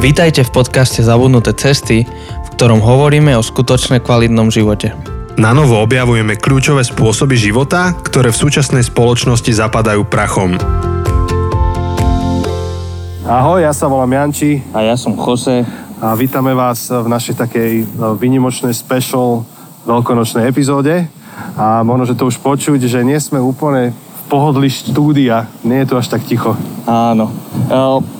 Vítajte v podcaste Zabudnuté cesty, v ktorom hovoríme o skutočne kvalitnom živote. Na novo objavujeme kľúčové spôsoby života, ktoré v súčasnej spoločnosti zapadajú prachom. Ahoj, ja sa volám Janči A ja som Jose. a vítame vás v našej takej e, výnimočnej special veľkonočnej epizóde. A možno, že to už počuť, že nie sme úplne v pohodli štúdia, nie je tu až tak ticho. Áno. E,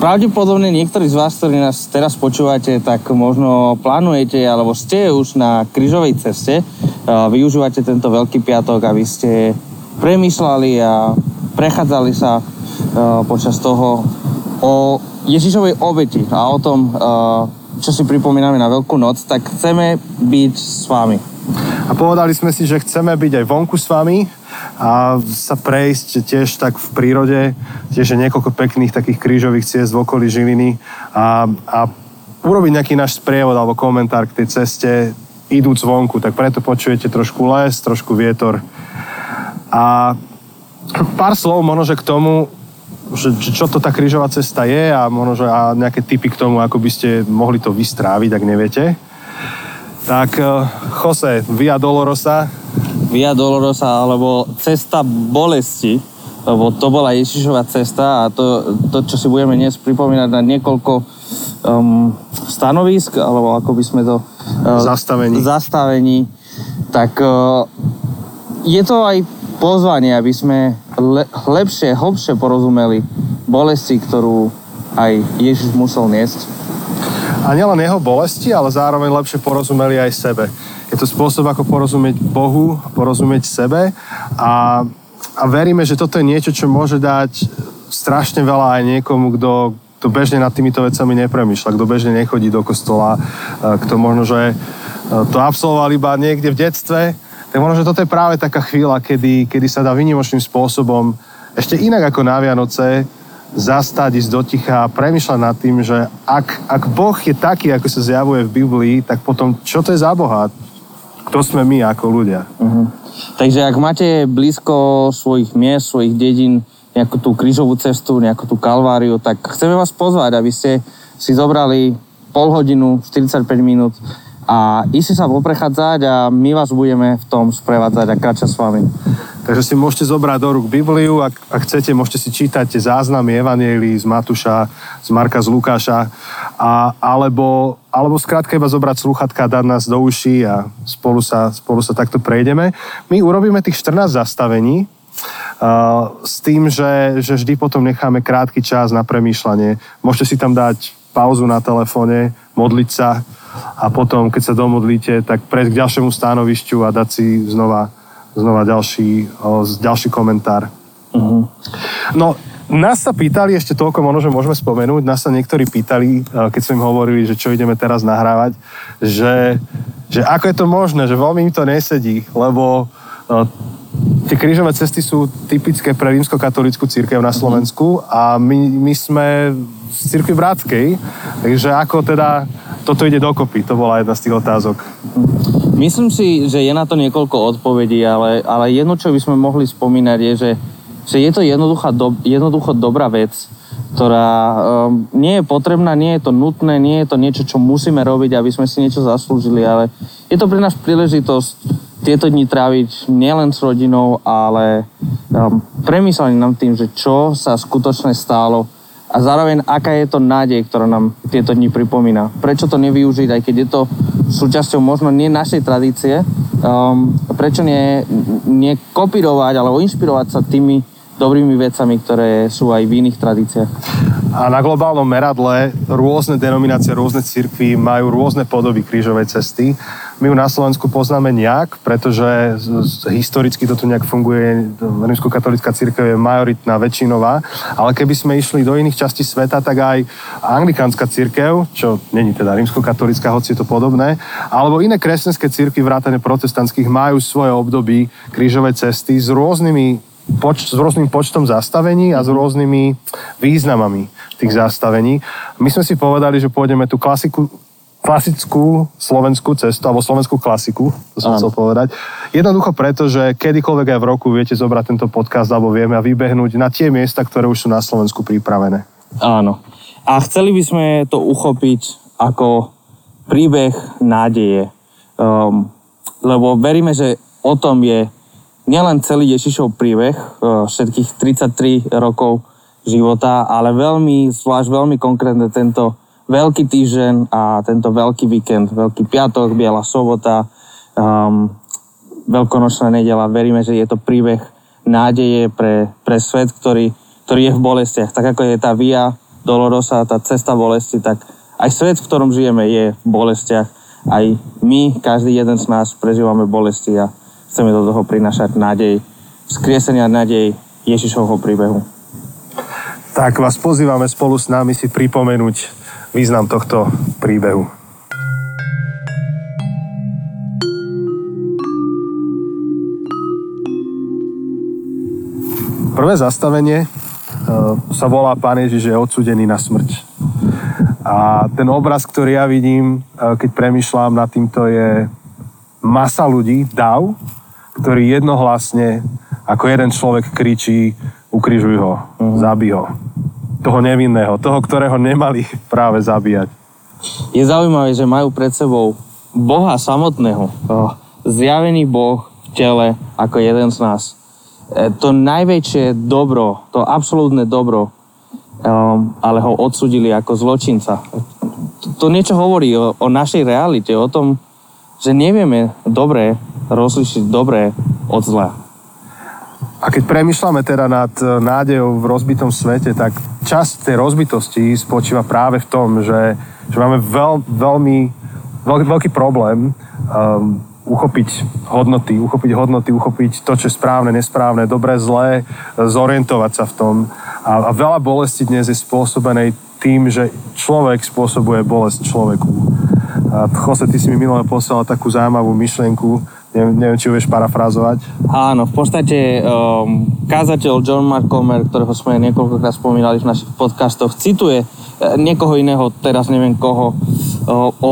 Pravdepodobne niektorí z vás, ktorí nás teraz počúvate, tak možno plánujete, alebo ste už na krížovej ceste, využívate tento Veľký piatok, aby ste premýšľali a prechádzali sa počas toho o Ježišovej obeti a o tom, čo si pripomíname na Veľkú noc, tak chceme byť s vami. A povedali sme si, že chceme byť aj vonku s vami, a sa prejsť tiež tak v prírode, tiež je niekoľko pekných takých krížových ciest v okolí Žiliny a, a urobiť nejaký náš sprievod alebo komentár k tej ceste idúc zvonku, tak preto počujete trošku les, trošku vietor. A pár slov možno, k tomu, že, čo to tá krížová cesta je a možno, že a nejaké tipy k tomu, ako by ste mohli to vystráviť, ak neviete. Tak eh, Jose, Via Dolorosa, Via Dolorosa alebo cesta bolesti, lebo to bola Ježišova cesta a to, to čo si budeme dnes pripomínať na niekoľko um, stanovisk, alebo ako by sme to... Uh, zastavení. Zastavení. Tak uh, je to aj pozvanie, aby sme le, lepšie, hlbšie porozumeli bolesti, ktorú aj Ježiš musel niesť. A nielen jeho bolesti, ale zároveň lepšie porozumeli aj sebe to spôsob, ako porozumieť Bohu, porozumieť sebe a, a veríme, že toto je niečo, čo môže dať strašne veľa aj niekomu, kto, kto bežne nad týmito vecami nepremýšľa, kto bežne nechodí do kostola, kto možno, že to absolvoval iba niekde v detstve, tak možno, že toto je práve taká chvíľa, kedy, kedy sa dá vynimočným spôsobom ešte inak ako na Vianoce zastať, ísť do ticha a premyšľať nad tým, že ak, ak Boh je taký, ako sa zjavuje v Biblii, tak potom čo to je za Boha? Kto sme my ako ľudia. Uh-huh. Takže ak máte blízko svojich miest, svojich dedín, nejakú tú krížovú cestu, nejakú tú kalváriu, tak chceme vás pozvať, aby ste si zobrali pol hodinu, 45 minút a ísť sa poprechádzať a my vás budeme v tom sprevádzať a kráčať s vami. Takže si môžete zobrať do rúk Bibliu, ak, ak chcete, môžete si čítať tie záznamy Evanielii z Matúša, z Marka, z Lukáša, a, alebo, alebo skrátka iba zobrať sluchatka dať nás do uší a spolu sa, spolu sa takto prejdeme. My urobíme tých 14 zastavení, Uh, s tým, že, že vždy potom necháme krátky čas na premýšľanie. Môžete si tam dať pauzu na telefóne, modliť sa a potom, keď sa domodlíte, tak prejsť k ďalšiemu stanovišťu a dať si znova znova ďalší, ďalší komentár. Uh-huh. No, nás sa pýtali, ešte toľko možno, že môžeme spomenúť, nás sa niektorí pýtali, keď sme im hovorili, že čo ideme teraz nahrávať, že, že ako je to možné, že veľmi im to nesedí, lebo tie krížové cesty sú typické pre rímskokatolickú církev na Slovensku a my, my sme z církvy bratskej, takže ako teda toto ide dokopy, to bola jedna z tých otázok. Myslím si, že je na to niekoľko odpovedí, ale, ale jedno, čo by sme mohli spomínať, je, že, že je to do, jednoducho dobrá vec, ktorá um, nie je potrebná, nie je to nutné, nie je to niečo, čo musíme robiť, aby sme si niečo zaslúžili, ale je to pre nás príležitosť tieto dni tráviť nielen s rodinou, ale um, premyslenie nad tým, že čo sa skutočne stálo a zároveň aká je to nádej, ktorá nám tieto dni pripomína. Prečo to nevyužiť, aj keď je to súčasťou možno nie našej tradície, um, prečo nie, nie kopírovať alebo inšpirovať sa tými dobrými vecami, ktoré sú aj v iných tradíciách. A na globálnom meradle rôzne denominácie, rôzne cirkvy majú rôzne podoby krížovej cesty. My ju na Slovensku poznáme nejak, pretože historicky toto nejak funguje. Rímsko-katolická církev je majoritná, väčšinová. Ale keby sme išli do iných častí sveta, tak aj anglikánska církev, čo není teda rímsko-katolická, hoci je to podobné, alebo iné kresťanské církvy, vrátane protestantských, majú svoje období krížovej cesty s rôznymi poč- s rôznym počtom zastavení a s rôznymi významami tých zastavení. My sme si povedali, že pôjdeme tú klasiku, klasickú slovenskú cestu, alebo slovenskú klasiku, to som chcel povedať. Jednoducho preto, že kedykoľvek aj v roku viete zobrať tento podcast, alebo vieme a vybehnúť na tie miesta, ktoré už sú na Slovensku pripravené. Áno. A chceli by sme to uchopiť ako príbeh nádeje. Um, lebo veríme, že o tom je nielen celý Ježišov príbeh, uh, všetkých 33 rokov života, ale veľmi, zvlášť veľmi konkrétne tento veľký týždeň a tento veľký víkend, veľký piatok, biela sobota, um, veľkonočná nedela. Veríme, že je to príbeh nádeje pre, pre svet, ktorý, ktorý je v bolestiach. Tak ako je tá via dolorosa, tá cesta bolesti, tak aj svet, v ktorom žijeme, je v bolestiach. Aj my, každý jeden z nás prežívame bolesti a chceme do toho prinašať nádej, skriesenia nádej Ježišovho príbehu. Tak vás pozývame spolu s nami si pripomenúť význam tohto príbehu. Prvé zastavenie e, sa volá Pán Ježiš je odsudený na smrť. A ten obraz, ktorý ja vidím, e, keď premyšľam nad týmto, je masa ľudí, dav, ktorý jednohlasne ako jeden človek kričí ukrižuj ho, uh-huh. zabij ho. Toho nevinného, toho, ktorého nemali práve zabíjať. Je zaujímavé, že majú pred sebou Boha samotného. Zjavený Boh v tele ako jeden z nás E, to najväčšie dobro, to absolútne dobro, um, ale ho odsudili ako zločinca. To, to niečo hovorí o, o našej realite, o tom, že nevieme dobre rozlišiť dobré od zla. A keď premyšľame teda nad e, nádejou v rozbitom svete, tak časť tej rozbitosti spočíva práve v tom, že, že máme veľ, veľmi veľký, veľký problém um, uchopiť hodnoty, uchopiť hodnoty, uchopiť to, čo je správne, nesprávne, dobré, zlé, zorientovať sa v tom. A, a veľa bolesti dnes je spôsobenej tým, že človek spôsobuje bolesť človeku. A Jose, ty si mi minulé poslal takú zaujímavú myšlienku, neviem, či ju vieš parafrázovať. Áno, v podstate um, kázateľ John Mark Comer, ktorého sme niekoľkokrát spomínali v našich podcastoch, cituje eh, niekoho iného, teraz neviem koho, o, o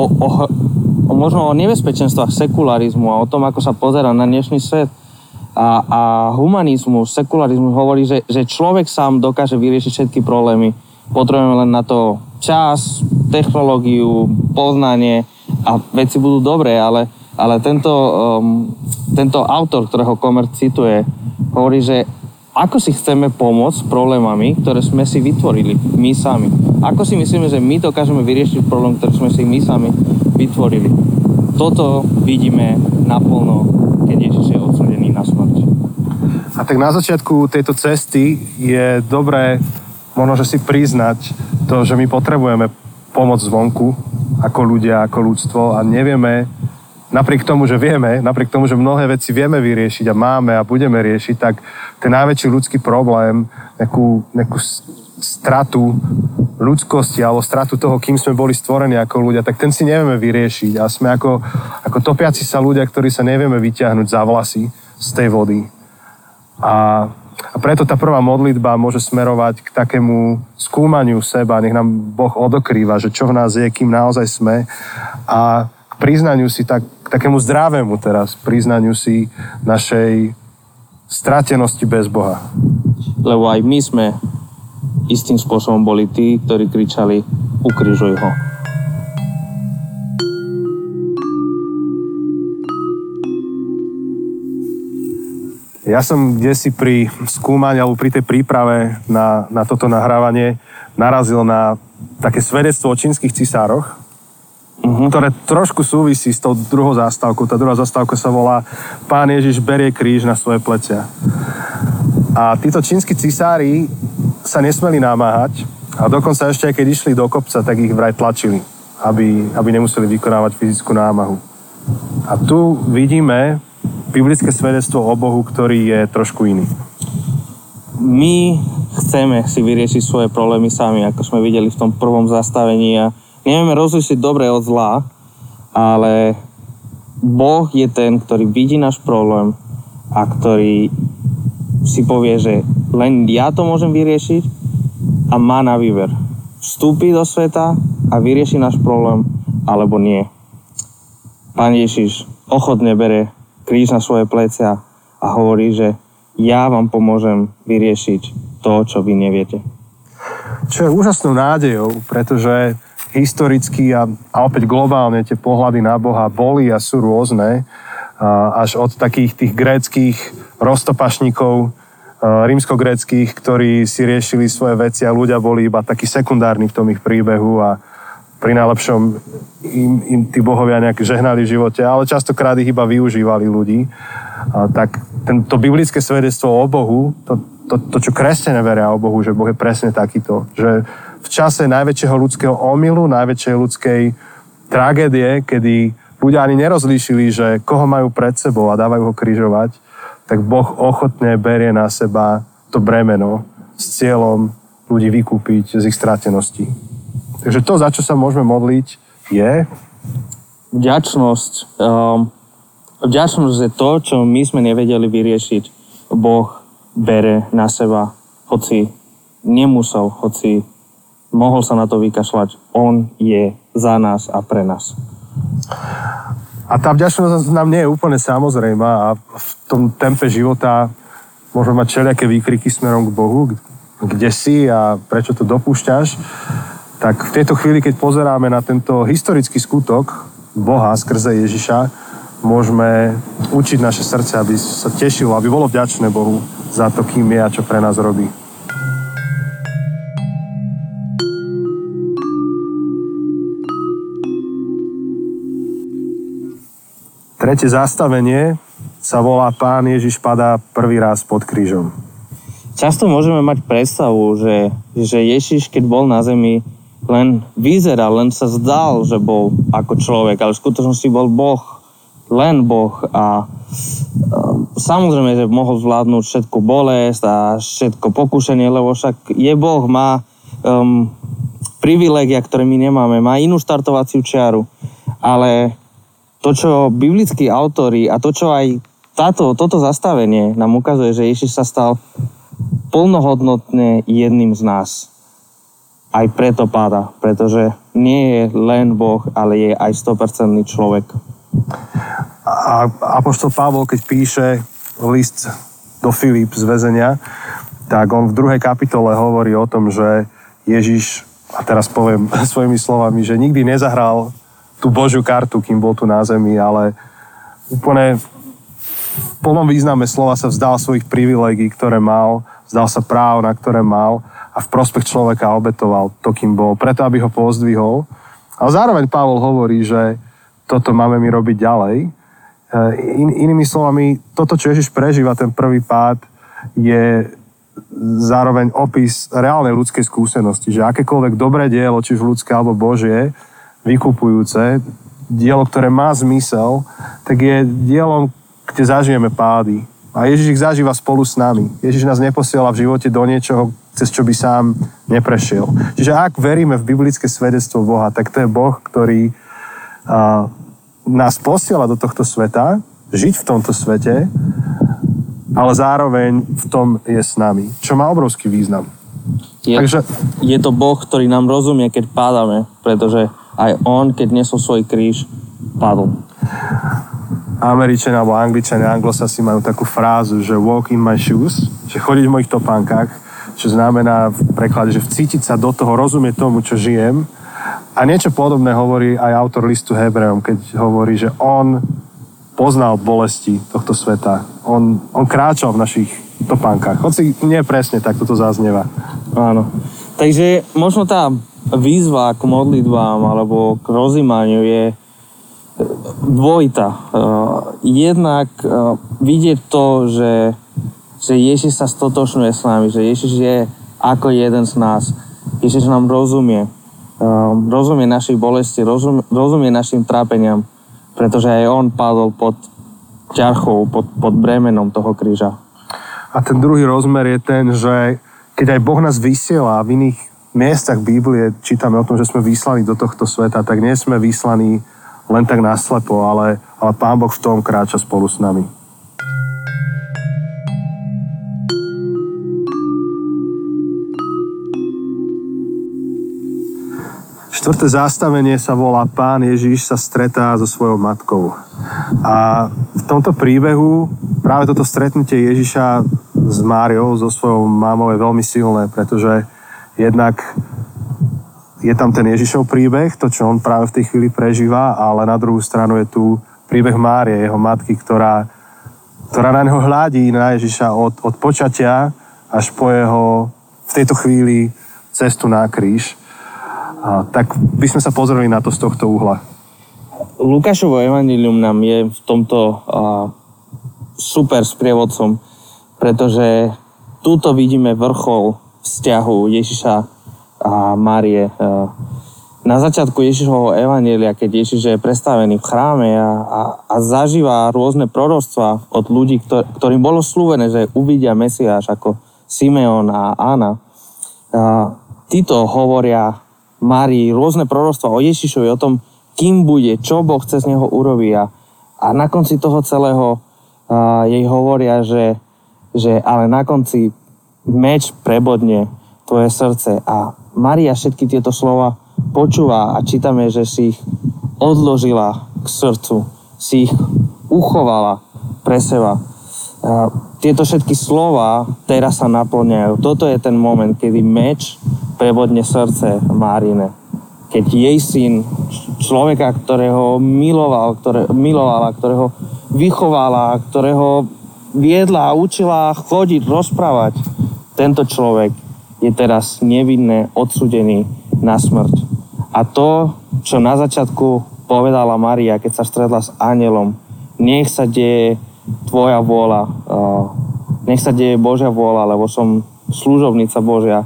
o možno o nebezpečenstvách sekularizmu a o tom, ako sa pozera na dnešný svet. A, a humanizmus, sekularizmus hovorí, že, že človek sám dokáže vyriešiť všetky problémy. Potrebujeme len na to čas, technológiu, poznanie a veci budú dobré, ale, ale tento, um, tento autor, ktorého Komer cituje, hovorí, že ako si chceme pomôcť problémami, ktoré sme si vytvorili my sami. Ako si myslíme, že my dokážeme vyriešiť problém, ktorý sme si my sami vytvorili. Toto vidíme naplno, keď Ježiš je odsudený na smrť. A tak na začiatku tejto cesty je dobré možno, že si priznať to, že my potrebujeme pomoc zvonku ako ľudia, ako ľudstvo a nevieme, napriek tomu, že vieme, napriek tomu, že mnohé veci vieme vyriešiť a máme a budeme riešiť, tak ten najväčší ľudský problém, nejakú, nejakú stratu ľudskosti alebo stratu toho, kým sme boli stvorení ako ľudia, tak ten si nevieme vyriešiť a sme ako, ako topiaci sa ľudia, ktorí sa nevieme vyťahnuť za vlasy z tej vody. A, a preto tá prvá modlitba môže smerovať k takému skúmaniu seba, nech nám Boh odokrýva, že čo v nás je, kým naozaj sme a priznaniu si, tak, takému zdravému teraz, priznaniu si našej stratenosti bez Boha. Lebo aj my sme istým spôsobom boli tí, ktorí kričali ukrižuj ho. Ja som kde si pri skúmaní alebo pri tej príprave na, na toto nahrávanie narazil na také svedectvo o čínskych cisároch, uh-huh. ktoré trošku súvisí s tou druhou zástavkou. Tá druhá zástavka sa volá Pán Ježiš berie kríž na svoje plecia. A títo čínsky cisári sa nesmeli námáhať a dokonca ešte aj keď išli do kopca, tak ich vraj tlačili, aby, aby nemuseli vykonávať fyzickú námahu. A tu vidíme biblické svedectvo o Bohu, ktorý je trošku iný. My chceme si vyriešiť svoje problémy sami, ako sme videli v tom prvom zastavení a nevieme rozlišiť dobre od zla, ale Boh je ten, ktorý vidí náš problém a ktorý si povie, že len ja to môžem vyriešiť a má na výber. Vstúpi do sveta a vyrieši náš problém, alebo nie. Pán Ježiš ochotne bere kríž na svoje plecia a hovorí, že ja vám pomôžem vyriešiť to, čo vy neviete. čo je úžasnou nádejou, pretože historicky a, a opäť globálne tie pohľady na Boha boli a sú rôzne, až od takých tých gréckých roztopašníkov, rímsko-gréckých, ktorí si riešili svoje veci a ľudia boli iba takí sekundárni v tom ich príbehu a pri najlepšom im, im tí bohovia nejak žehnali v živote, ale častokrát ich iba využívali ľudí. A tak tento biblické svedectvo o Bohu, to, to, to čo kresťania veria o Bohu, že Boh je presne takýto, že v čase najväčšieho ľudského omylu, najväčšej ľudskej tragédie, kedy ľudia ani nerozlíšili, že koho majú pred sebou a dávajú ho križovať, tak Boh ochotne berie na seba to bremeno s cieľom ľudí vykúpiť z ich stratenosti. Takže to, za čo sa môžeme modliť, je... Vďačnosť. Um, vďačnosť je to, čo my sme nevedeli vyriešiť. Boh bere na seba, hoci nemusel, hoci mohol sa na to vykašľať. On je za nás a pre nás. A tá vďačnosť nám nie je úplne samozrejmá a v tom tempe života môžeme mať všelijaké výkriky smerom k Bohu, kde si a prečo to dopúšťaš tak v tejto chvíli, keď pozeráme na tento historický skutok Boha skrze Ježiša, môžeme učiť naše srdce, aby sa tešilo, aby bolo vďačné Bohu za to, kým je a čo pre nás robí. Tretie zastavenie sa volá Pán Ježiš padá prvý raz pod krížom. Často môžeme mať predstavu, že, že Ježiš, keď bol na zemi, len vyzeral, len sa zdal, že bol ako človek, ale v skutočnosti bol Boh, len Boh a samozrejme, že mohol zvládnuť všetku bolesť a všetko pokušenie, lebo však je Boh, má um, privilegia, ktoré my nemáme, má inú štartovaciu čiaru, ale to, čo biblickí autori a to, čo aj táto, toto zastavenie nám ukazuje, že Ježiš sa stal plnohodnotne jedným z nás aj preto páda, pretože nie je len Boh, ale je aj 100% človek. A Apoštol Pavol, keď píše list do Filip z väzenia, tak on v druhej kapitole hovorí o tom, že Ježiš, a teraz poviem svojimi slovami, že nikdy nezahral tú Božiu kartu, kým bol tu na zemi, ale úplne v plnom význame slova sa vzdal svojich privilegií, ktoré mal, vzdal sa práv, na ktoré mal a v prospech človeka obetoval to, kým bol, preto, aby ho pozdvihol. Ale zároveň Pavol hovorí, že toto máme my robiť ďalej. E, in, inými slovami, toto, čo Ježiš prežíva, ten prvý pád, je zároveň opis reálnej ľudskej skúsenosti, že akékoľvek dobré dielo, či už ľudské alebo Božie, vykupujúce, dielo, ktoré má zmysel, tak je dielom, kde zažijeme pády. A Ježiš ich zažíva spolu s nami. Ježiš nás neposiela v živote do niečoho, cez čo by sám neprešiel. Čiže ak veríme v biblické svedectvo Boha, tak to je Boh, ktorý uh, nás posiela do tohto sveta, žiť v tomto svete, ale zároveň v tom je s nami, čo má obrovský význam. Je, Takže... je to Boh, ktorý nám rozumie, keď pádame, pretože aj On, keď nesol svoj kríž, padol. Američania alebo Angličania, anglosasi majú takú frázu, že walk in my shoes, že chodiť v mojich topánkach čo znamená v preklade, že vcítiť sa do toho, rozumieť tomu, čo žijem. A niečo podobné hovorí aj autor listu Hebreom, keď hovorí, že on poznal bolesti tohto sveta. On, on kráčal v našich topánkach. Hoci nie presne tak toto zaznieva. Áno. Takže možno tá výzva k modlitbám alebo k rozímaniu je dvojita. Jednak vidieť to, že že Ježiš sa stotočňuje s nami, že Ježiš je ako jeden z nás. Ježiš nám rozumie. Um, rozumie našich bolesti, rozumie, rozumie našim trápeniam, pretože aj on padol pod ťarchou, pod, pod bremenom toho kríža. A ten druhý rozmer je ten, že keď aj Boh nás vysiela v iných miestach Biblie čítame o tom, že sme vyslaní do tohto sveta, tak nie sme vyslaní len tak naslepo, ale, ale Pán Boh v tom kráča spolu s nami. Štvrté zastavenie sa volá Pán Ježiš sa stretá so svojou matkou. A v tomto príbehu práve toto stretnutie Ježiša s Máriou, so svojou mámou je veľmi silné, pretože jednak je tam ten Ježišov príbeh, to, čo on práve v tej chvíli prežíva, ale na druhú stranu je tu príbeh Márie, jeho matky, ktorá, ktorá na neho hľadí, na Ježiša od, od počatia až po jeho v tejto chvíli cestu na kríž. A, tak by sme sa pozreli na to z tohto uhla. Lukášovo evanilium nám je v tomto a, super sprievodcom, pretože túto vidíme vrchol vzťahu Ježiša a Márie. Na začiatku Ježišovho evanielia, keď Ježiš je predstavený v chráme a, a, a zažíva rôzne proroctva od ľudí, ktor, ktorým bolo slúvené, že uvidia Mesiáš ako Simeon a Ána. A, títo hovoria Márii rôzne proroctva o Ježišovi, o tom, kým bude, čo Boh chce z neho urobiť. A, a na konci toho celého a, jej hovoria, že, že ale na konci meč prebodne tvoje srdce. A Maria všetky tieto slova počúva a čítame, že si ich odložila k srdcu, si ich uchovala pre seba. Tieto všetky slova teraz sa naplňajú. Toto je ten moment, kedy meč prebodne srdce Márine. Keď jej syn, človeka, ktorého miloval, ktoré, milovala, ktorého vychovala, ktorého viedla a učila chodiť, rozprávať, tento človek je teraz nevinné, odsudený na smrť. A to, čo na začiatku povedala Maria, keď sa stretla s anielom, nech sa deje tvoja vôľa, nech sa deje Božia vôľa, lebo som služobnica Božia,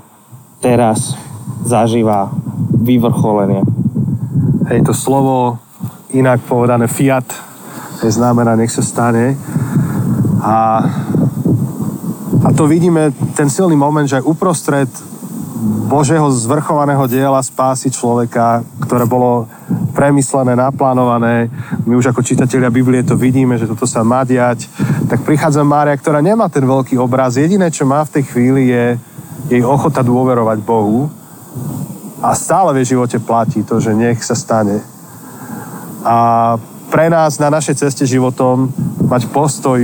teraz zažíva vyvrcholenie. Hej, to slovo, inak povedané fiat, znamená nech sa stane. A to vidíme, ten silný moment, že uprostred Božieho zvrchovaného diela spásy človeka, ktoré bolo premyslené, naplánované. My už ako čitatelia Biblie to vidíme, že toto sa má diať. Tak prichádza Mária, ktorá nemá ten veľký obraz. Jediné, čo má v tej chvíli, je jej ochota dôverovať Bohu. A stále v živote platí to, že nech sa stane. A pre nás na našej ceste životom mať postoj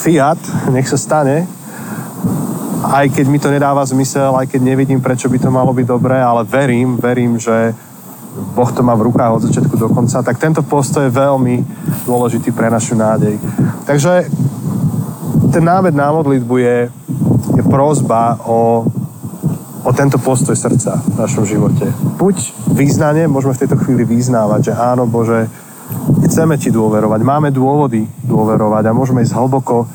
fiat, nech sa stane, aj keď mi to nedáva zmysel, aj keď nevidím, prečo by to malo byť dobré, ale verím, verím, že Boh to má v rukách od začiatku do konca, tak tento postoj je veľmi dôležitý pre našu nádej. Takže ten námed na modlitbu je, je prozba o, o tento postoj srdca v našom živote. Buď význanie, môžeme v tejto chvíli vyznávať, že áno, Bože, chceme ti dôverovať, máme dôvody dôverovať a môžeme ísť hlboko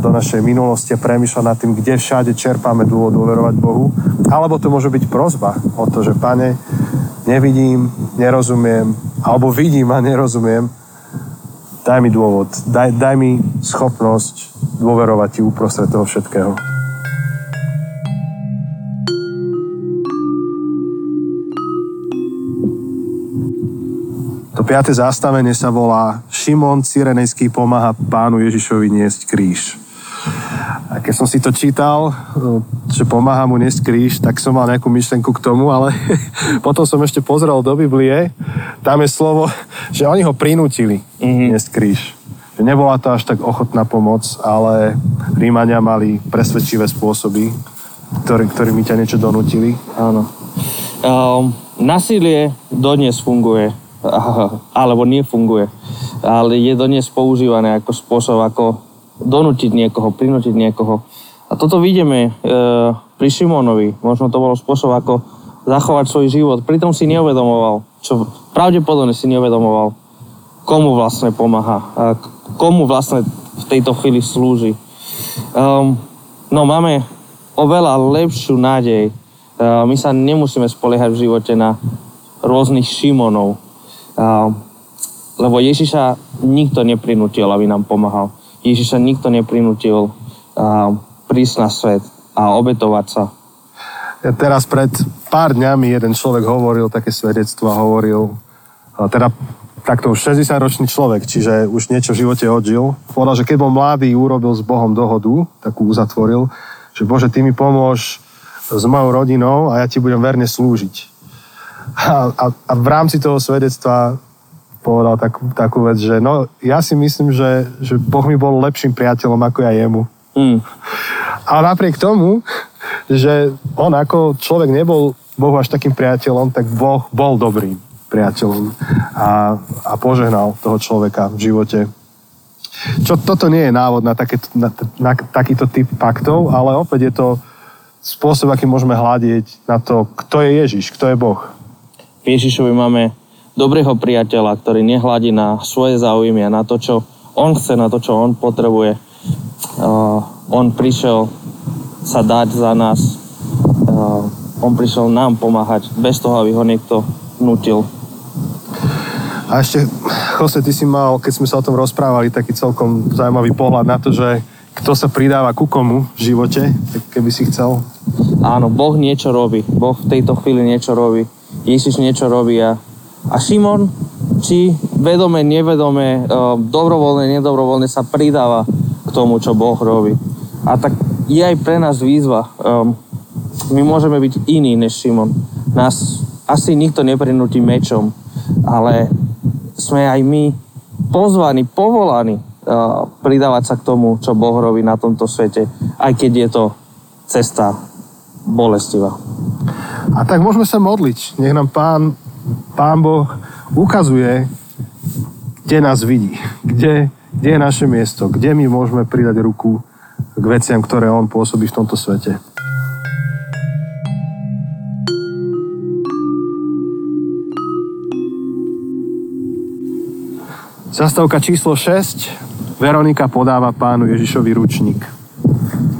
do našej minulosti a premýšľať nad tým, kde všade čerpáme dôvod dôverovať Bohu. Alebo to môže byť prozba o to, že pane, nevidím, nerozumiem, alebo vidím a nerozumiem, daj mi dôvod, daj, daj mi schopnosť dôverovať ti uprostred toho všetkého. Piaté zastavenie sa volá Šimon Cyrenejský pomáha pánu Ježišovi niesť kríž. A keď som si to čítal, že pomáha mu niesť kríž, tak som mal nejakú myšlenku k tomu, ale potom som ešte pozrel do Biblie, tam je slovo, že oni ho prinútili mm-hmm. niesť kríž. Že nebola to až tak ochotná pomoc, ale Rímania mali presvedčivé spôsoby, ktorý, ktorými ťa niečo donútili. Áno. Um, nasilie dodnes funguje alebo nefunguje. Ale je dnes používané ako spôsob, ako donútiť niekoho, prinútiť niekoho. A toto vidíme e, pri Šimonovi. Možno to bol spôsob, ako zachovať svoj život. Pritom si neuvedomoval, čo pravdepodobne si neuvedomoval, komu vlastne pomáha, a komu vlastne v tejto chvíli slúži. Um, no máme oveľa lepšiu nádej. Uh, my sa nemusíme spoliehať v živote na rôznych Šimonov, lebo Ježiša nikto neprinútil, aby nám pomáhal. Ježiša nikto neprinútil prísť na svet a obetovať sa. Ja teraz pred pár dňami jeden človek hovoril také svedectvo a hovoril, teda takto už 60-ročný človek, čiže už niečo v živote odžil. Povedal, že keď bol mladý, urobil s Bohom dohodu, takú uzatvoril, že Bože, Ty mi pomôž s mojou rodinou a ja Ti budem verne slúžiť. A, a, a v rámci toho svedectva povedal takú, takú vec, že no, ja si myslím, že, že Boh mi bol lepším priateľom ako ja jemu. Mm. A napriek tomu že on ako človek nebol Bohu až takým priateľom, tak Boh bol dobrým priateľom a, a požehnal toho človeka v živote. Čo, toto nie je návod na, také, na, na takýto typ paktov, ale opäť je to spôsob, aký môžeme hľadiť na to, kto je Ježiš, kto je Boh. V Ježišovi máme dobrého priateľa, ktorý nehľadí na svoje záujmy a na to, čo on chce, na to, čo on potrebuje. Uh, on prišiel sa dať za nás. Uh, on prišiel nám pomáhať, bez toho, aby ho niekto nutil. A ešte, Jose, ty si mal, keď sme sa o tom rozprávali, taký celkom zaujímavý pohľad na to, že kto sa pridáva ku komu v živote, tak keby si chcel. Áno, Boh niečo robí. Boh v tejto chvíli niečo robí. Ježiš niečo robí a, a Šimon, či vedome, nevedome, e, dobrovoľne, nedobrovoľne sa pridáva k tomu, čo Boh robí. A tak je aj pre nás výzva. Um, my môžeme byť iní než Šimon. Nás asi nikto neprinúti mečom, ale sme aj my pozvaní, povolaní uh, pridávať sa k tomu, čo Boh robí na tomto svete, aj keď je to cesta bolestivá. A tak môžeme sa modliť. Nech nám Pán, Pán Boh ukazuje, kde nás vidí, kde, kde je naše miesto, kde my môžeme pridať ruku k veciam, ktoré On pôsobí v tomto svete. Zastavka číslo 6. Veronika podáva pánu Ježišovi ručník.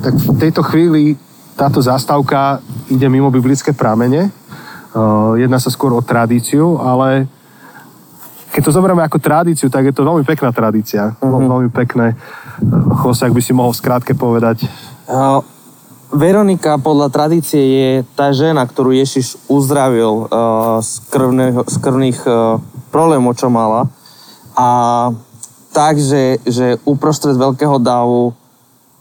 Tak v tejto chvíli táto zastávka ide mimo biblické pramene. Jedná sa skôr o tradíciu, ale keď to zoberieme ako tradíciu, tak je to veľmi pekná tradícia. Mm-hmm. Veľmi pekné. Jose, ak by si mohol skrátke povedať. Veronika podľa tradície je tá žena, ktorú Ježiš uzdravil uh, z, krvného, z krvných uh, problémov, čo mala a tak, že, že uprostred veľkého dávu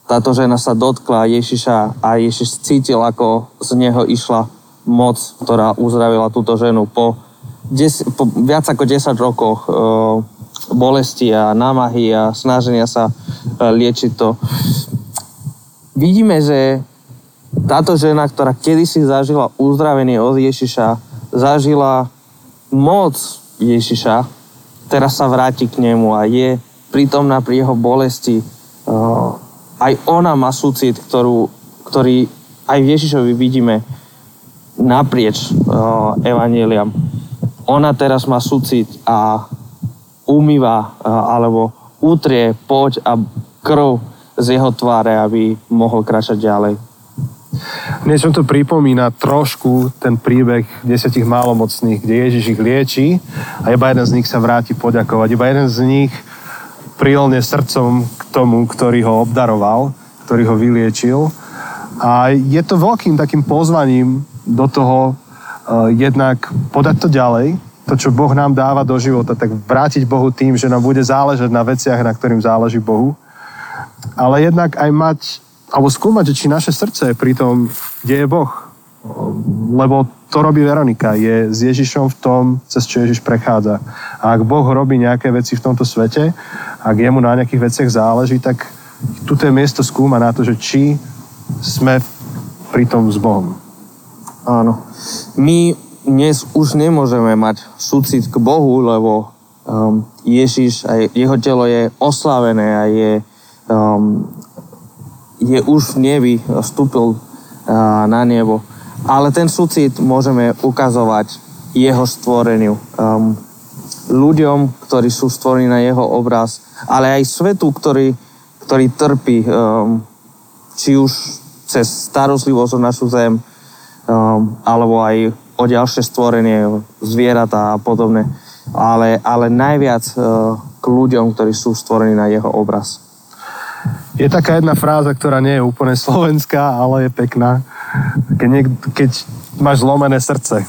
táto žena sa dotkla Ježiša a Ježiš cítil, ako z neho išla moc, ktorá uzdravila túto ženu po, des, po viac ako 10 rokoch e, bolesti a námahy a snaženia sa e, liečiť to. Vidíme, že táto žena, ktorá kedysi zažila uzdravenie od Ježiša, zažila moc Ježiša, teraz sa vráti k nemu a je prítomná pri jeho bolesti. Uh, aj ona má súcit, ktorú, ktorý aj v Ježišovi vidíme naprieč uh, evaníliam. Ona teraz má súcit a umýva uh, alebo utrie poď a krv z jeho tváre, aby mohol kračať ďalej. Niečo to pripomína trošku ten príbeh desiatich málomocných, kde Ježiš ich lieči a iba jeden z nich sa vráti poďakovať. Iba jeden z nich prilne srdcom k tomu, ktorý ho obdaroval, ktorý ho vyliečil. A je to veľkým takým pozvaním do toho uh, jednak podať to ďalej, to, čo Boh nám dáva do života, tak vrátiť Bohu tým, že nám bude záležať na veciach, na ktorým záleží Bohu. Ale jednak aj mať alebo skúmať, či naše srdce je pri tom, kde je Boh. Lebo to robí Veronika, je s Ježišom v tom, cez čo Ježiš prechádza. A ak Boh robí nejaké veci v tomto svete, ak jemu na nejakých veciach záleží, tak tu miesto skúma na to, že či sme pri tom s Bohom. Áno. My dnes už nemôžeme mať súcit k Bohu, lebo um, Ježiš a jeho telo je oslavené a je um, je už v nebi, vstúpil na nebo. Ale ten súcit môžeme ukazovať jeho stvoreniu. Um, ľuďom, ktorí sú stvorení na jeho obraz, ale aj svetu, ktorý, ktorý trpí, um, či už cez starostlivosť o našu zem, um, alebo aj o ďalšie stvorenie, zvieratá a podobne. Ale, ale najviac uh, k ľuďom, ktorí sú stvorení na jeho obraz. Je taká jedna fráza, ktorá nie je úplne slovenská, ale je pekná. Keď, niek- keď máš zlomené srdce,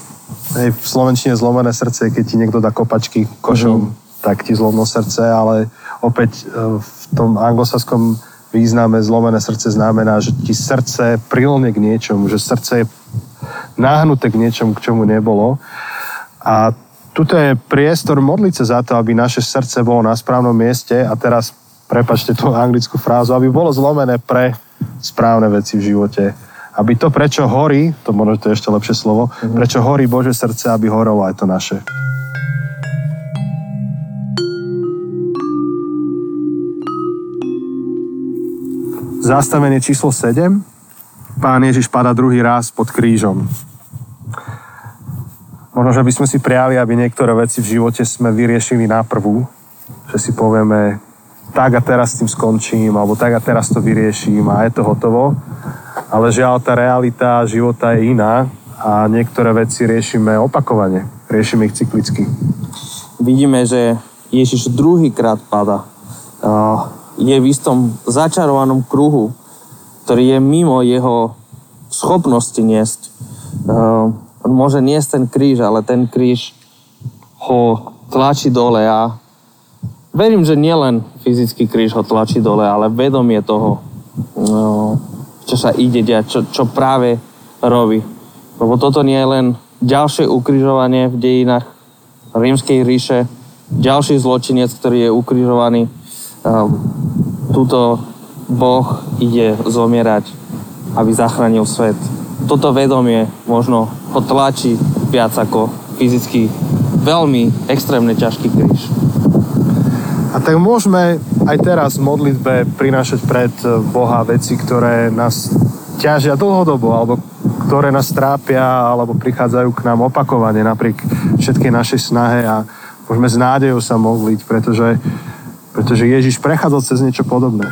hej, v slovenčine zlomené srdce, keď ti niekto dá kopačky košom, mm-hmm. tak ti zlomno srdce, ale opäť e, v tom anglosaskom význame zlomené srdce znamená, že ti srdce prilne k niečomu, že srdce je náhnuté k niečomu, k čomu nebolo. A tuto je priestor modliť sa za to, aby naše srdce bolo na správnom mieste a teraz prepačte tú anglickú frázu, aby bolo zlomené pre správne veci v živote. aby to, prečo horí, to možno to je ešte lepšie slovo, mm-hmm. prečo horí Bože srdce, aby horelo aj to naše. Zastavenie číslo 7. Pán Ježiš pada druhý raz pod krížom. Možno, že by sme si prijali, aby niektoré veci v živote sme vyriešili na prvú, že si povieme, tak a teraz s tým skončím, alebo tak a teraz to vyrieším a je to hotovo. Ale žiaľ, tá realita života je iná a niektoré veci riešime opakovane. Riešime ich cyklicky. Vidíme, že Ježiš druhýkrát pada. Je v istom začarovanom kruhu, ktorý je mimo jeho schopnosti niesť. On môže niesť ten kríž, ale ten kríž ho tlačí dole a verím, že nielen fyzický kríž ho tlačí dole, ale vedomie toho, no, čo sa ide diať, čo, čo práve robí. Lebo toto nie je len ďalšie ukrižovanie v dejinách rímskej ríše, ďalší zločinec, ktorý je ukrižovaný. Um, tuto Boh ide zomierať, aby zachránil svet. Toto vedomie možno ho tlačí viac ako fyzicky veľmi extrémne ťažký kríž. Tak môžeme aj teraz v modlitbe prinášať pred Boha veci, ktoré nás ťažia dlhodobo, alebo ktoré nás trápia, alebo prichádzajú k nám opakovane napriek všetkej našej snahe a môžeme s nádejou sa modliť, pretože, pretože Ježiš prechádzal cez niečo podobné.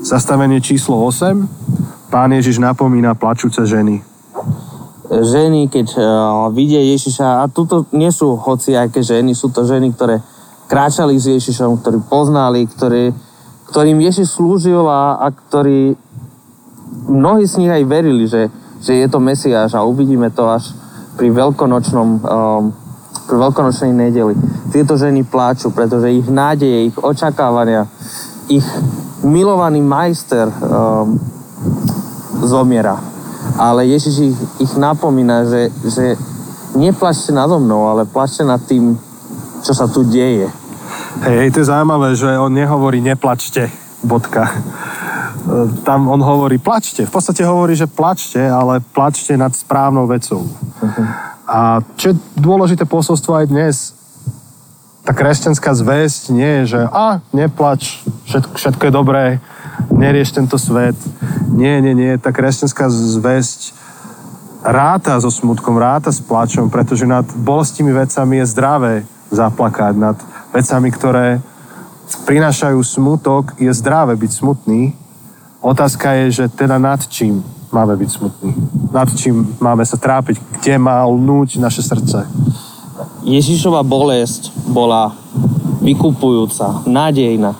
Zastavenie číslo 8. Pán Ježiš napomína plačúce ženy ženy, keď uh, vidia Ježiša, a tuto nie sú hociaké ženy, sú to ženy, ktoré kráčali s Ježišom, ktorí poznali, ktorí, ktorým Ježiš slúžil a, a ktorí mnohí z nich aj verili, že, že je to Mesiáš a uvidíme to až pri veľkonočnom um, pri veľkonočnej nedeli. Tieto ženy pláču, pretože ich nádeje, ich očakávania, ich milovaný majster um, zomiera ale Ježiš ich, ich napomína, že, že neplačte nado mnou, ale plačte nad tým, čo sa tu deje. Hej, hej, to je zaujímavé, že on nehovorí neplačte, bodka. E, tam on hovorí plačte. V podstate hovorí, že plačte, ale plačte nad správnou vecou. Uh-huh. A čo je dôležité posolstvo aj dnes, tá kresťanská zväzť nie je, že a, neplač, všetko, všetko je dobré, nerieš tento svet. Nie, nie, nie. Tá kresťanská zväzť ráta so smutkom, ráta s plačom, pretože nad bolestivými vecami je zdravé zaplakať. Nad vecami, ktoré prinášajú smutok, je zdravé byť smutný. Otázka je, že teda nad čím máme byť smutní. Nad čím máme sa trápiť, kde má lnúť naše srdce. Ježišova bolesť bola vykupujúca, nádejná.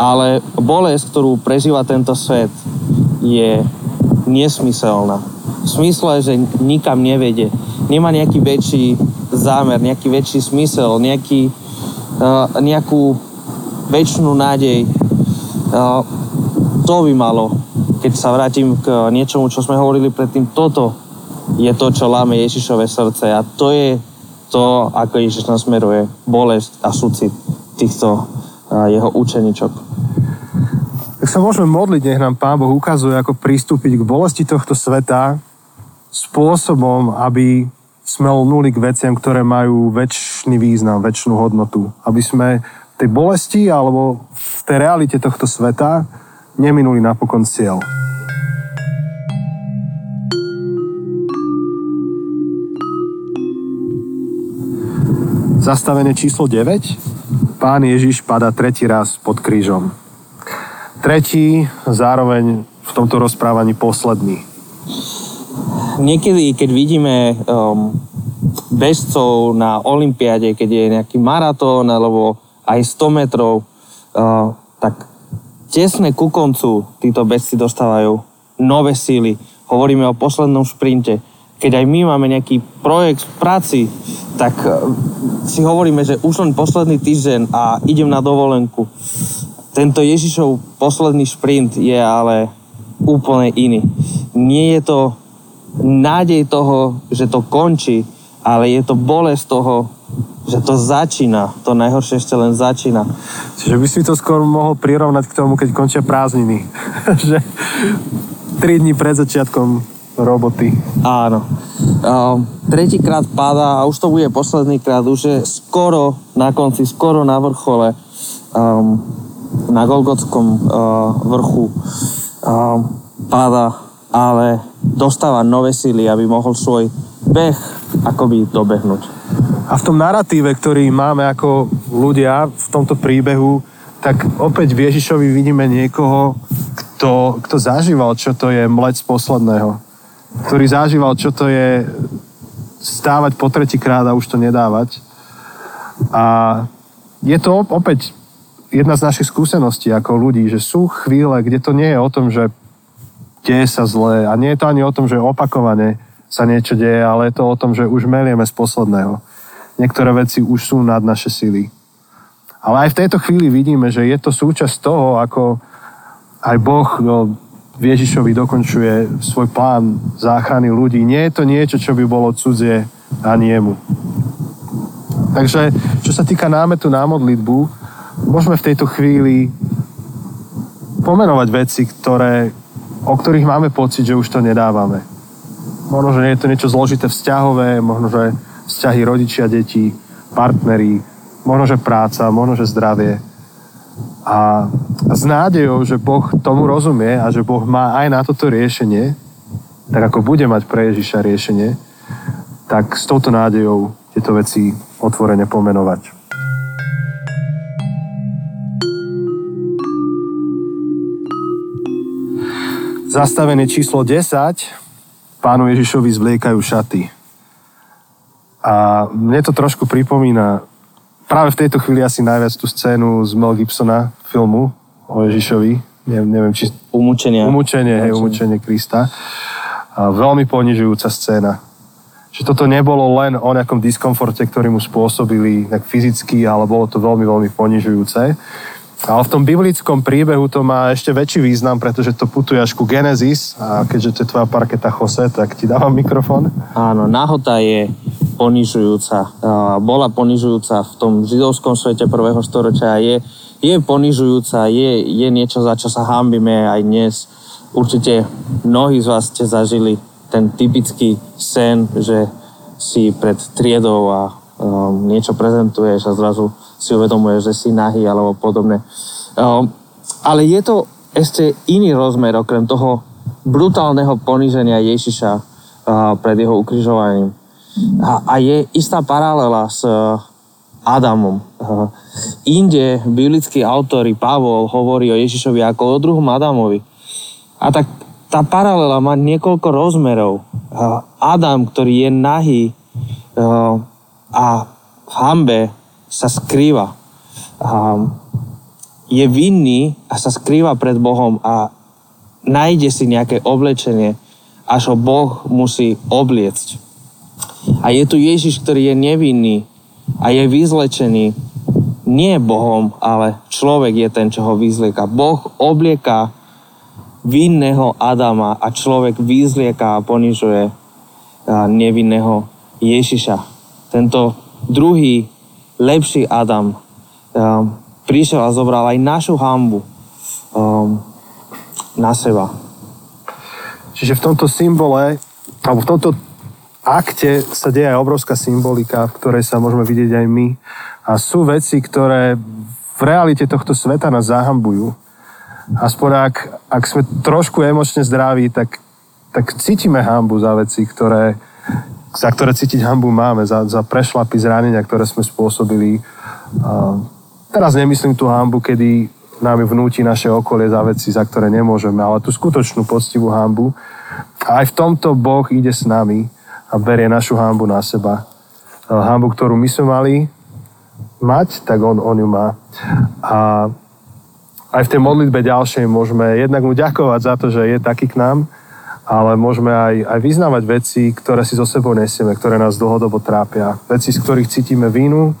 Ale bolesť, ktorú prežíva tento svet, je nesmyselná. V smysle, že nikam nevede. Nemá nejaký väčší zámer, nejaký väčší smysel, nejaký, uh, nejakú väčšinu nádej. Uh, to by malo, keď sa vrátim k niečomu, čo sme hovorili predtým, toto je to, čo láme Ježišové srdce a to je to, ako Ježiš nám smeruje bolesť a súcit týchto jeho učeničok tak sa môžeme modliť, nech nám Pán Boh ukazuje, ako pristúpiť k bolesti tohto sveta spôsobom, aby sme lnuli k veciam, ktoré majú väčší význam, väčšinu hodnotu. Aby sme tej bolesti alebo v tej realite tohto sveta neminuli napokon cieľ. Zastavenie číslo 9. Pán Ježiš pada tretí raz pod krížom. Tretí, zároveň v tomto rozprávaní posledný. Niekedy, keď vidíme um, bežcov na Olympiáde, keď je nejaký maratón alebo aj 100 metrov, uh, tak tesne ku koncu títo bežci dostávajú nové síly. Hovoríme o poslednom šprinte. Keď aj my máme nejaký projekt v práci, tak uh, si hovoríme, že už len posledný týždeň a idem na dovolenku. Tento Ježišov posledný šprint je ale úplne iný. Nie je to nádej toho, že to končí, ale je to bolesť toho, že to začína, to najhoršie ešte len začína. Čiže by si to skôr mohol prirovnať k tomu, keď končia prázdniny. že 3 dní pred začiatkom roboty. Áno. Um, tretíkrát páda a už to bude posledný krát, už je skoro na konci, skoro na vrchole, um, na Golgotskom uh, vrchu um, páda, ale dostáva nové síly, aby mohol svoj beh akoby dobehnúť. A v tom narratíve, ktorý máme ako ľudia v tomto príbehu, tak opäť v Ježišovi vidíme niekoho, kto, kto zažíval, čo to je mlec posledného. Ktorý zažíval, čo to je stávať po tretíkrát a už to nedávať. A je to opäť jedna z našich skúseností ako ľudí, že sú chvíle, kde to nie je o tom, že deje sa zle a nie je to ani o tom, že opakovane sa niečo deje, ale je to o tom, že už melieme z posledného. Niektoré veci už sú nad naše sily. Ale aj v tejto chvíli vidíme, že je to súčasť toho, ako aj Boh no, v Ježišovi dokončuje svoj plán záchrany ľudí. Nie je to niečo, čo by bolo cudzie ani jemu. Takže, čo sa týka námetu na modlitbu, môžeme v tejto chvíli pomenovať veci, ktoré, o ktorých máme pocit, že už to nedávame. Možno, že je to niečo zložité vzťahové, možno, že vzťahy rodičia, deti, partneri, možno, že práca, možno, že zdravie. A s nádejou, že Boh tomu rozumie a že Boh má aj na toto riešenie, tak ako bude mať pre Ježiša riešenie, tak s touto nádejou tieto veci otvorene pomenovať. Zastavenie číslo 10 pánu Ježišovi zvliekajú šaty. A mne to trošku pripomína práve v tejto chvíli asi najviac tú scénu z Mel Gibsona filmu o Ježišovi. Ne, neviem, či... Umúčenie. Umúčenie, hej, umúčenie Krista. A veľmi ponižujúca scéna. Že toto nebolo len o nejakom diskomforte, ktorý mu spôsobili tak fyzicky, ale bolo to veľmi, veľmi ponižujúce. Ale v tom biblickom príbehu to má ešte väčší význam, pretože to putuje až ku Genesis a keďže to je tvoja parketa Jose, tak ti dávam mikrofón. Áno, nahota je ponižujúca. Bola ponižujúca v tom židovskom svete prvého storočia a je, je ponižujúca, je, je niečo, za čo sa hambíme aj dnes. Určite mnohí z vás ste zažili ten typický sen, že si pred triedou a um, niečo prezentuješ a zrazu si uvedomuje, že si nahý alebo podobne. Ehm, ale je to ešte iný rozmer, okrem toho brutálneho poníženia Ježiša pred jeho ukrižovaním. A je istá paralela s ehm, Adamom. Inde biblický autor Pavol hovorí o Ježišovi ako o druhom Adamovi. A tak tá paralela má niekoľko rozmerov. Adam, ktorý je nahý a v hambe sa skrýva. A je vinný a sa skrýva pred Bohom a nájde si nejaké oblečenie, až ho Boh musí obliecť. A je tu Ježiš, ktorý je nevinný a je vyzlečený nie Bohom, ale človek je ten, čo ho vyzlieka. Boh oblieka vinného Adama a človek vyzlieka a ponižuje nevinného Ježiša. Tento druhý lepší Adam prišiel a zobral aj našu hambu na seba. Čiže v tomto symbole, alebo v tomto akte sa deje aj obrovská symbolika, v ktorej sa môžeme vidieť aj my. A sú veci, ktoré v realite tohto sveta nás zahambujú. Aspoň ak, ak sme trošku emočne zdraví, tak, tak cítime hambu za veci, ktoré, za ktoré cítiť hambu máme, za, za prešlapy zranenia, ktoré sme spôsobili. A teraz nemyslím tú hambu, kedy nám vnúti naše okolie za veci, za ktoré nemôžeme, ale tú skutočnú poctivú hambu. A aj v tomto Boh ide s nami a berie našu hambu na seba. Hambu, ktorú my sme mali mať, tak on, on ju má. A aj v tej modlitbe ďalšej môžeme jednak mu ďakovať za to, že je taký k nám, ale môžeme aj, aj vyznávať veci, ktoré si so sebou nesieme, ktoré nás dlhodobo trápia. Veci, z ktorých cítime vínu,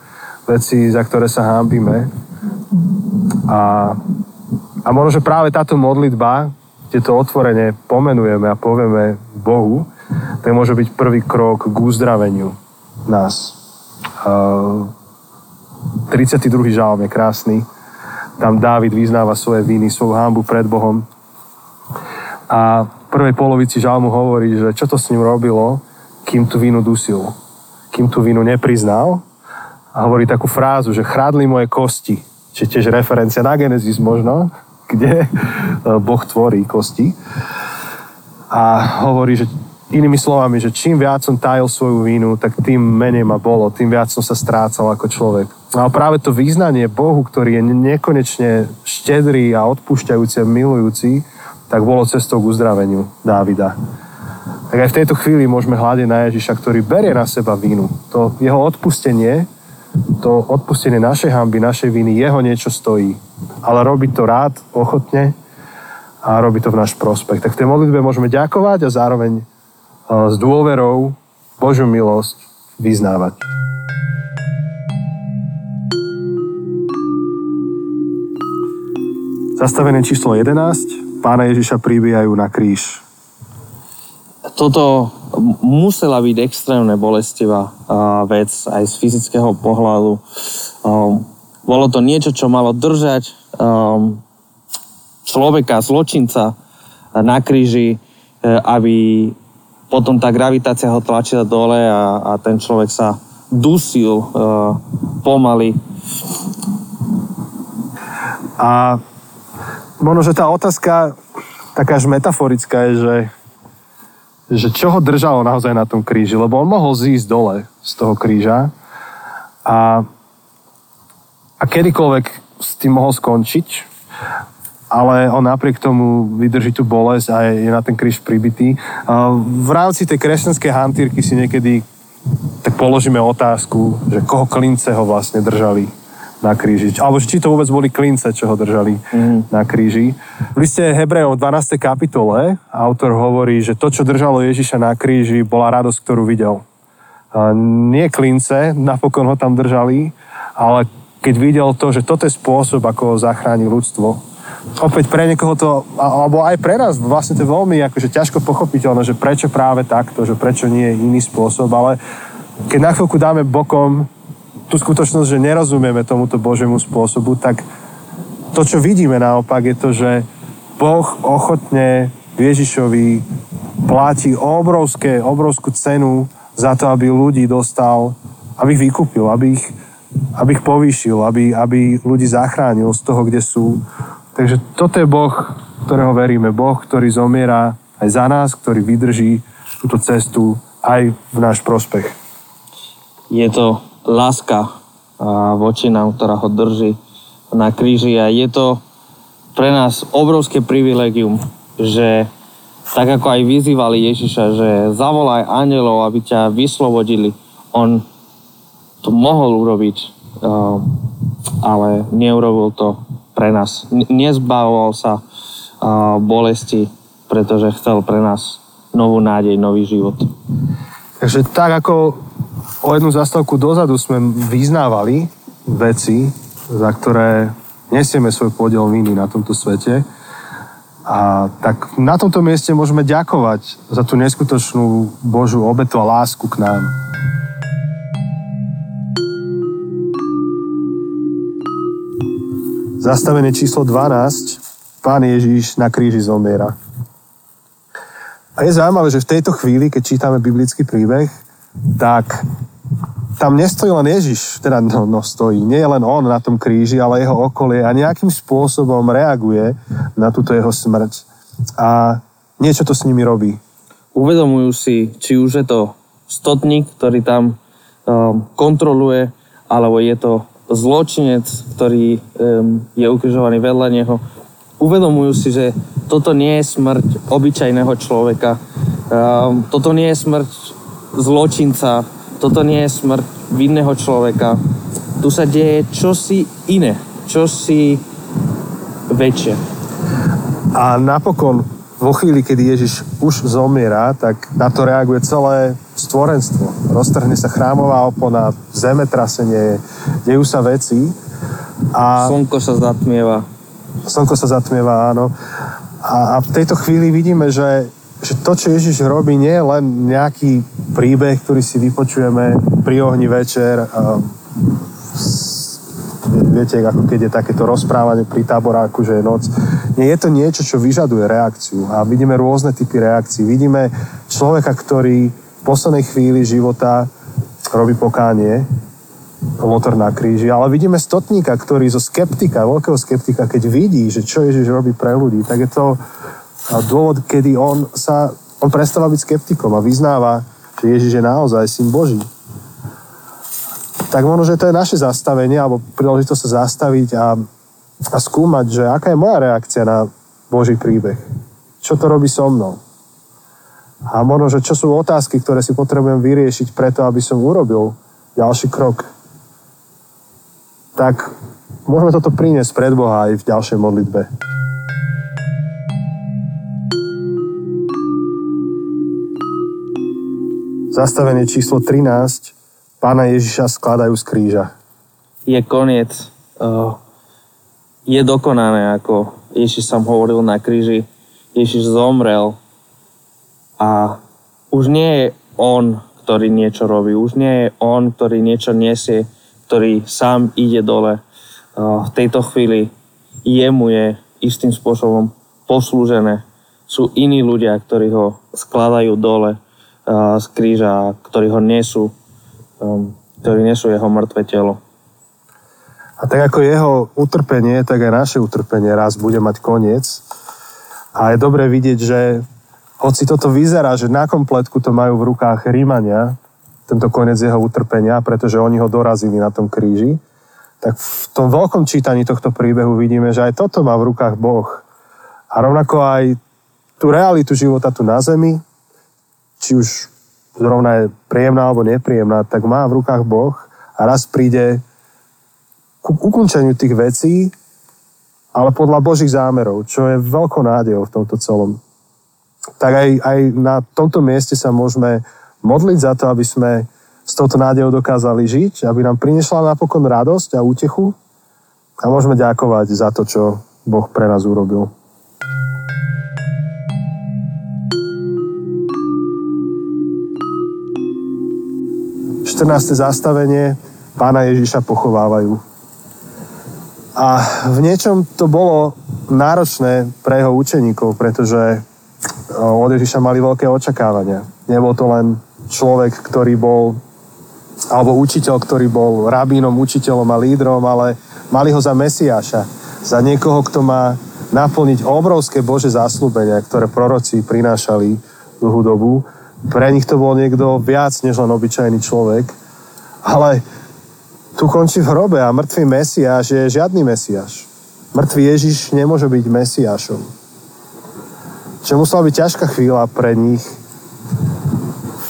veci, za ktoré sa hámbime. A, a možno, že práve táto modlitba, kde to otvorene pomenujeme a povieme Bohu, to môže byť prvý krok k uzdraveniu nás. 32. žalm je krásny. Tam Dávid vyznáva svoje viny, svoju hámbu pred Bohom. A v prvej polovici žalmu hovorí, že čo to s ním robilo, kým tú vinu dusil. Kým tú vinu nepriznal. A hovorí takú frázu, že chrádli moje kosti. Čiže tiež referencia na Genesis možno, kde e, Boh tvorí kosti. A hovorí, že inými slovami, že čím viac som tajil svoju vínu, tak tým menej ma bolo, tým viac som sa strácal ako človek. No a práve to význanie Bohu, ktorý je nekonečne štedrý a odpúšťajúci a milujúci, tak bolo cestou k uzdraveniu Dávida. Tak aj v tejto chvíli môžeme hľadiť na Ježiša, ktorý berie na seba vínu. To jeho odpustenie, to odpustenie našej hamby, našej viny, jeho niečo stojí. Ale robí to rád, ochotne a robí to v náš prospech. Tak v tej modlitbe môžeme ďakovať a zároveň s dôverou Božiu milosť vyznávať. Zastavené číslo 11 pána Ježiša pribíjajú na kríž. Toto musela byť extrémne bolestivá vec aj z fyzického pohľadu. Bolo to niečo, čo malo držať človeka, zločinca na kríži, e, aby potom tá gravitácia ho tlačila dole a, a ten človek sa dusil uh, pomaly. A možno, že tá otázka taká až metaforická je, že, že čo ho držalo naozaj na tom kríži, lebo on mohol zísť dole z toho kríža a, a kedykoľvek s tým mohol skončiť, ale on napriek tomu vydrží tú bolesť a je, je na ten kríž pribitý. V rámci tej kresťanskej hantírky si niekedy tak položíme otázku, že koho klince ho vlastne držali na kríži. Alebo či to vôbec boli klince, čo ho držali mm. na kríži. V liste Hebrejov 12. kapitole autor hovorí, že to, čo držalo Ježiša na kríži, bola radosť, ktorú videl. Nie klince, napokon ho tam držali, ale keď videl to, že toto je spôsob, ako ho zachráni ľudstvo. Opäť pre niekoho to, alebo aj pre nás, vlastne to je veľmi akože ťažko pochopiteľné, že prečo práve takto, že prečo nie je iný spôsob, ale keď na chvíľku dáme bokom tú skutočnosť, že nerozumieme tomuto Božiemu spôsobu, tak to, čo vidíme naopak, je to, že Boh ochotne Ježišovi platí obrovské, obrovskú cenu za to, aby ľudí dostal, aby ich vykúpil, aby ich, aby ich povýšil, aby, aby ľudí zachránil z toho, kde sú. Takže toto je Boh, ktorého veríme. Boh, ktorý zomiera aj za nás, ktorý vydrží túto cestu aj v náš prospech. Je to láska voči nám, ktorá ho drží na kríži a je to pre nás obrovské privilegium, že tak ako aj vyzývali Ježiša, že zavolaj anielov, aby ťa vyslobodili. On to mohol urobiť, ale neurobil to pre nás. Nezbavoval sa bolesti, pretože chcel pre nás novú nádej, nový život. Takže tak ako o jednu zastavku dozadu sme vyznávali veci, za ktoré nesieme svoj podiel viny na tomto svete. A tak na tomto mieste môžeme ďakovať za tú neskutočnú Božú obetu a lásku k nám. Zastavenie číslo 12. Pán Ježíš na kríži zomiera. A je zaujímavé, že v tejto chvíli, keď čítame biblický príbeh, tak tam nestojí len Ježiš, teda no, no stojí, nie je len on na tom kríži, ale jeho okolie a nejakým spôsobom reaguje na túto jeho smrť. A niečo to s nimi robí. Uvedomujú si, či už je to stotník, ktorý tam um, kontroluje, alebo je to zločinec, ktorý um, je ukrižovaný vedľa neho. Uvedomujú si, že toto nie je smrť obyčajného človeka. Um, toto nie je smrť zločinca, toto nie je smrť vinného človeka. Tu sa deje čosi iné, čosi väčšie. A napokon, vo chvíli, kedy Ježiš už zomiera, tak na to reaguje celé stvorenstvo. Roztrhne sa chrámová opona, zemetrasenie, dejú sa veci. A slnko sa zatmieva. Slnko sa zatmieva, áno. A, a v tejto chvíli vidíme, že že to, čo Ježiš robí, nie je len nejaký príbeh, ktorý si vypočujeme pri ohni večer, viete, ako keď je takéto rozprávanie pri táboráku, že je noc. Nie, je to niečo, čo vyžaduje reakciu a vidíme rôzne typy reakcií. Vidíme človeka, ktorý v poslednej chvíli života robí pokánie, Lotor na kríži, ale vidíme stotníka, ktorý zo skeptika, veľkého skeptika, keď vidí, že čo Ježiš robí pre ľudí, tak je to dôvod, kedy on sa, on prestáva byť skeptikom a vyznáva, že Ježiš je naozaj syn Boží. Tak možno, že to je naše zastavenie, alebo príležitosť sa zastaviť a, a skúmať, že aká je moja reakcia na Boží príbeh. Čo to robí so mnou? A možno, že čo sú otázky, ktoré si potrebujem vyriešiť preto, aby som urobil ďalší krok tak môžeme toto priniesť pred Boha aj v ďalšej modlitbe. Zastavenie číslo 13. Pána Ježiša skladajú z kríža. Je koniec. Je dokonané, ako Ježiš sám hovoril na kríži. Ježiš zomrel a už nie je on, ktorý niečo robí. Už nie je on, ktorý niečo nesie ktorý sám ide dole. V tejto chvíli jemu je istým spôsobom poslúžené. Sú iní ľudia, ktorí ho skladajú dole z kríža, ktorí ho nesú, ktorí nesú jeho mŕtve telo. A tak ako jeho utrpenie, tak aj naše utrpenie raz bude mať koniec. A je dobré vidieť, že hoci toto vyzerá, že na kompletku to majú v rukách Rímania, tento koniec jeho utrpenia, pretože oni ho dorazili na tom kríži, tak v tom veľkom čítaní tohto príbehu vidíme, že aj toto má v rukách Boh. A rovnako aj tú realitu života tu na zemi, či už zrovna je príjemná alebo nepríjemná, tak má v rukách Boh a raz príde ku ukončeniu tých vecí, ale podľa Božích zámerov, čo je veľkou nádejou v tomto celom. Tak aj, aj na tomto mieste sa môžeme modliť za to, aby sme s touto nádejou dokázali žiť, aby nám priniesla napokon radosť a útechu a môžeme ďakovať za to, čo Boh pre nás urobil. Štrnácté zastavenie pána Ježiša pochovávajú. A v niečom to bolo náročné pre jeho učeníkov, pretože od Ježiša mali veľké očakávania. Nebol to len človek, ktorý bol, alebo učiteľ, ktorý bol rabínom, učiteľom a lídrom, ale mali ho za Mesiáša, za niekoho, kto má naplniť obrovské Bože záslubenia, ktoré proroci prinášali dlhú dobu. Pre nich to bol niekto viac než len obyčajný človek. Ale tu končí v hrobe a mŕtvý Mesiáš je žiadny Mesiáš. Mŕtvý Ježiš nemôže byť Mesiášom. Čo musela byť ťažká chvíľa pre nich,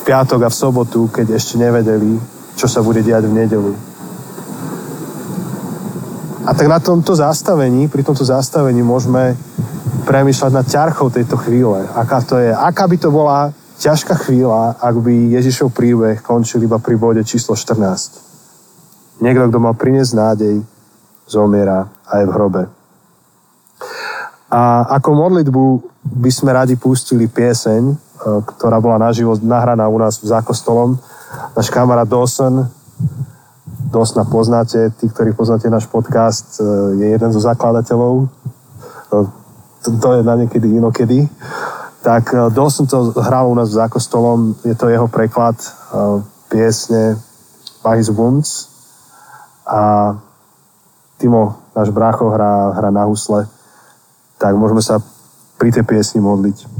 piatok a v sobotu, keď ešte nevedeli, čo sa bude diať v nedelu. A tak na tomto zastavení, pri tomto zastavení môžeme premýšľať nad ťarchou tejto chvíle. Aká to je. Aká by to bola ťažká chvíľa, ak by Ježišov príbeh končil iba pri bode číslo 14. Niekto, kto mal priniesť nádej, zomiera aj v hrobe. A ako modlitbu by sme radi pustili pieseň, E, ktorá bola naživo nahraná u nás za kostolom. Náš kamarát Dawson, Dawsona poznáte, tí, ktorí poznáte náš podcast, e, je jeden zo zakladateľov. E, to je na niekedy inokedy. Tak Dawson to hral u nás za kostolom, je to jeho preklad piesne By His Wounds. A Timo, náš brácho, hrá, hrá na husle. Tak môžeme sa pri tej piesni modliť.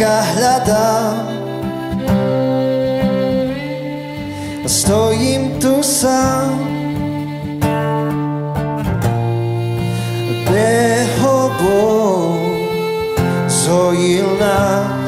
Vynika hľadám, stojím tu sám. Beho Boh zojil nás.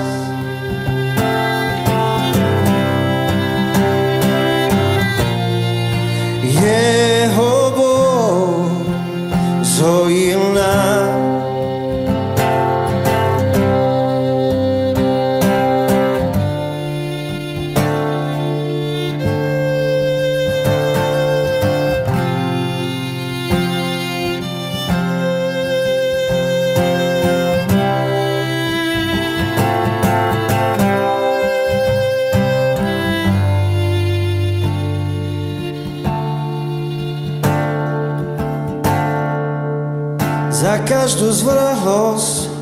Zvrhlosť,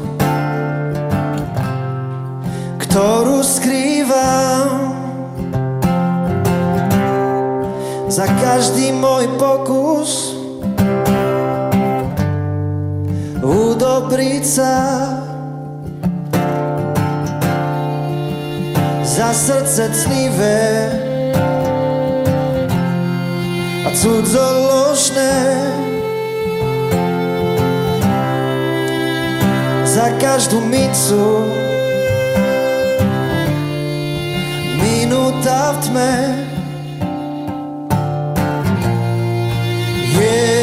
ktorú skrývam. Za každý môj pokus udobriť sa. Za srdce cnivé a cudzoložné. Za každú micu Minúta v tme Jeho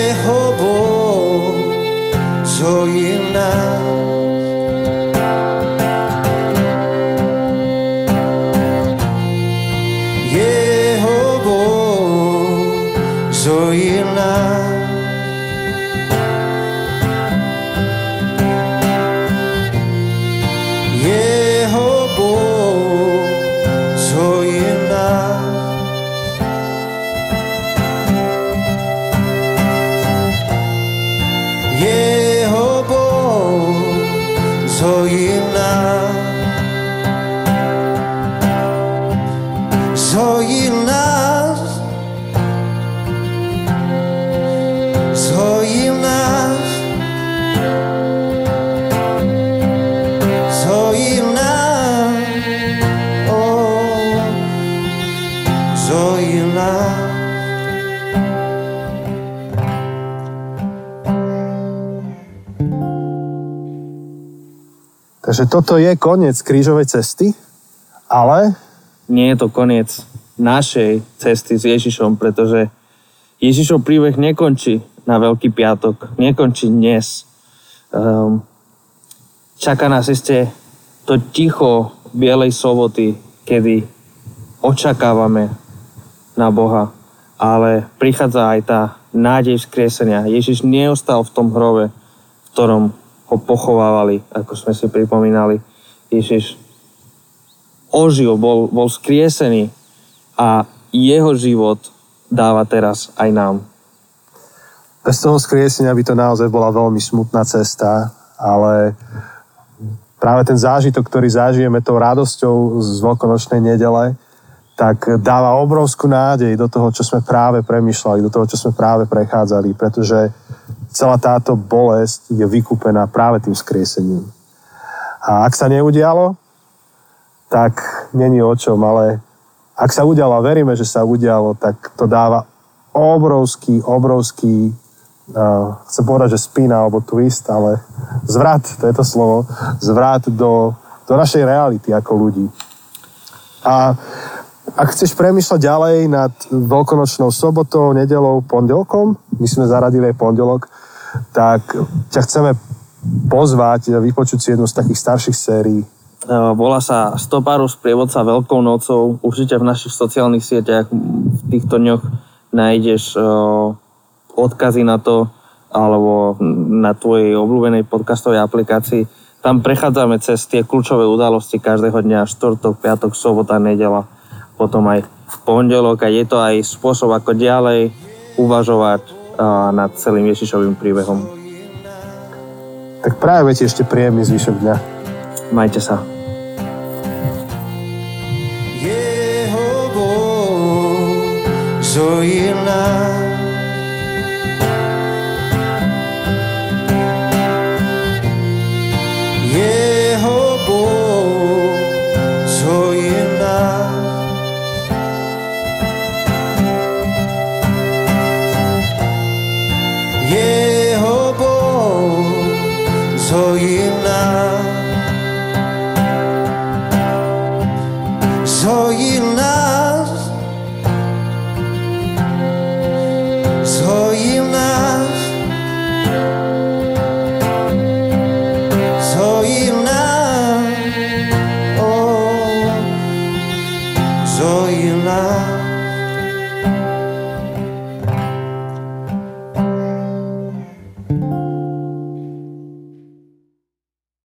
Takže toto je koniec krížovej cesty, ale nie je to koniec našej cesty s Ježišom, pretože Ježišov príbeh nekončí na Veľký piatok, nekončí dnes. Um, čaká nás ešte to ticho Bielej soboty, kedy očakávame na Boha, ale prichádza aj tá nádej vzkriesenia. Ježiš neostal v tom hrove, v ktorom ho pochovávali, ako sme si pripomínali. Ježiš ožil, bol, bol skriesený a jeho život dáva teraz aj nám. bez toho skriesenia by to naozaj bola veľmi smutná cesta, ale práve ten zážitok, ktorý zažijeme tou radosťou z veľkonočnej nedele, tak dáva obrovskú nádej do toho, čo sme práve premyšľali, do toho, čo sme práve prechádzali, pretože celá táto bolesť je vykúpená práve tým skriesením. A ak sa neudialo, tak není o čom, ale ak sa udialo a veríme, že sa udialo, tak to dáva obrovský, obrovský, uh, chcem povedať, že spín alebo twist, ale zvrat, to je to slovo, zvrat do, do našej reality ako ľudí. A ak chceš premýšľať ďalej nad veľkonočnou sobotou, nedelou, pondelkom, my sme zaradili aj pondelok, tak ťa chceme pozvať, vypočuť si jednu z takých starších sérií. Uh, Volá sa Stopárov sprievodca Veľkou nocou. Určite v našich sociálnych sieťach v týchto dňoch nájdeš uh, odkazy na to alebo na tvojej obľúbenej podcastovej aplikácii. Tam prechádzame cez tie kľúčové udalosti každého dňa, štvrtok, piatok, sobota, nedela, potom aj v pondelok a je to aj spôsob, ako ďalej uvažovať uh, nad celým Ježišovým príbehom. Tak práve ti ešte príjemný zvyšok dňa. Majte sa. Jeho Boh zojil nás.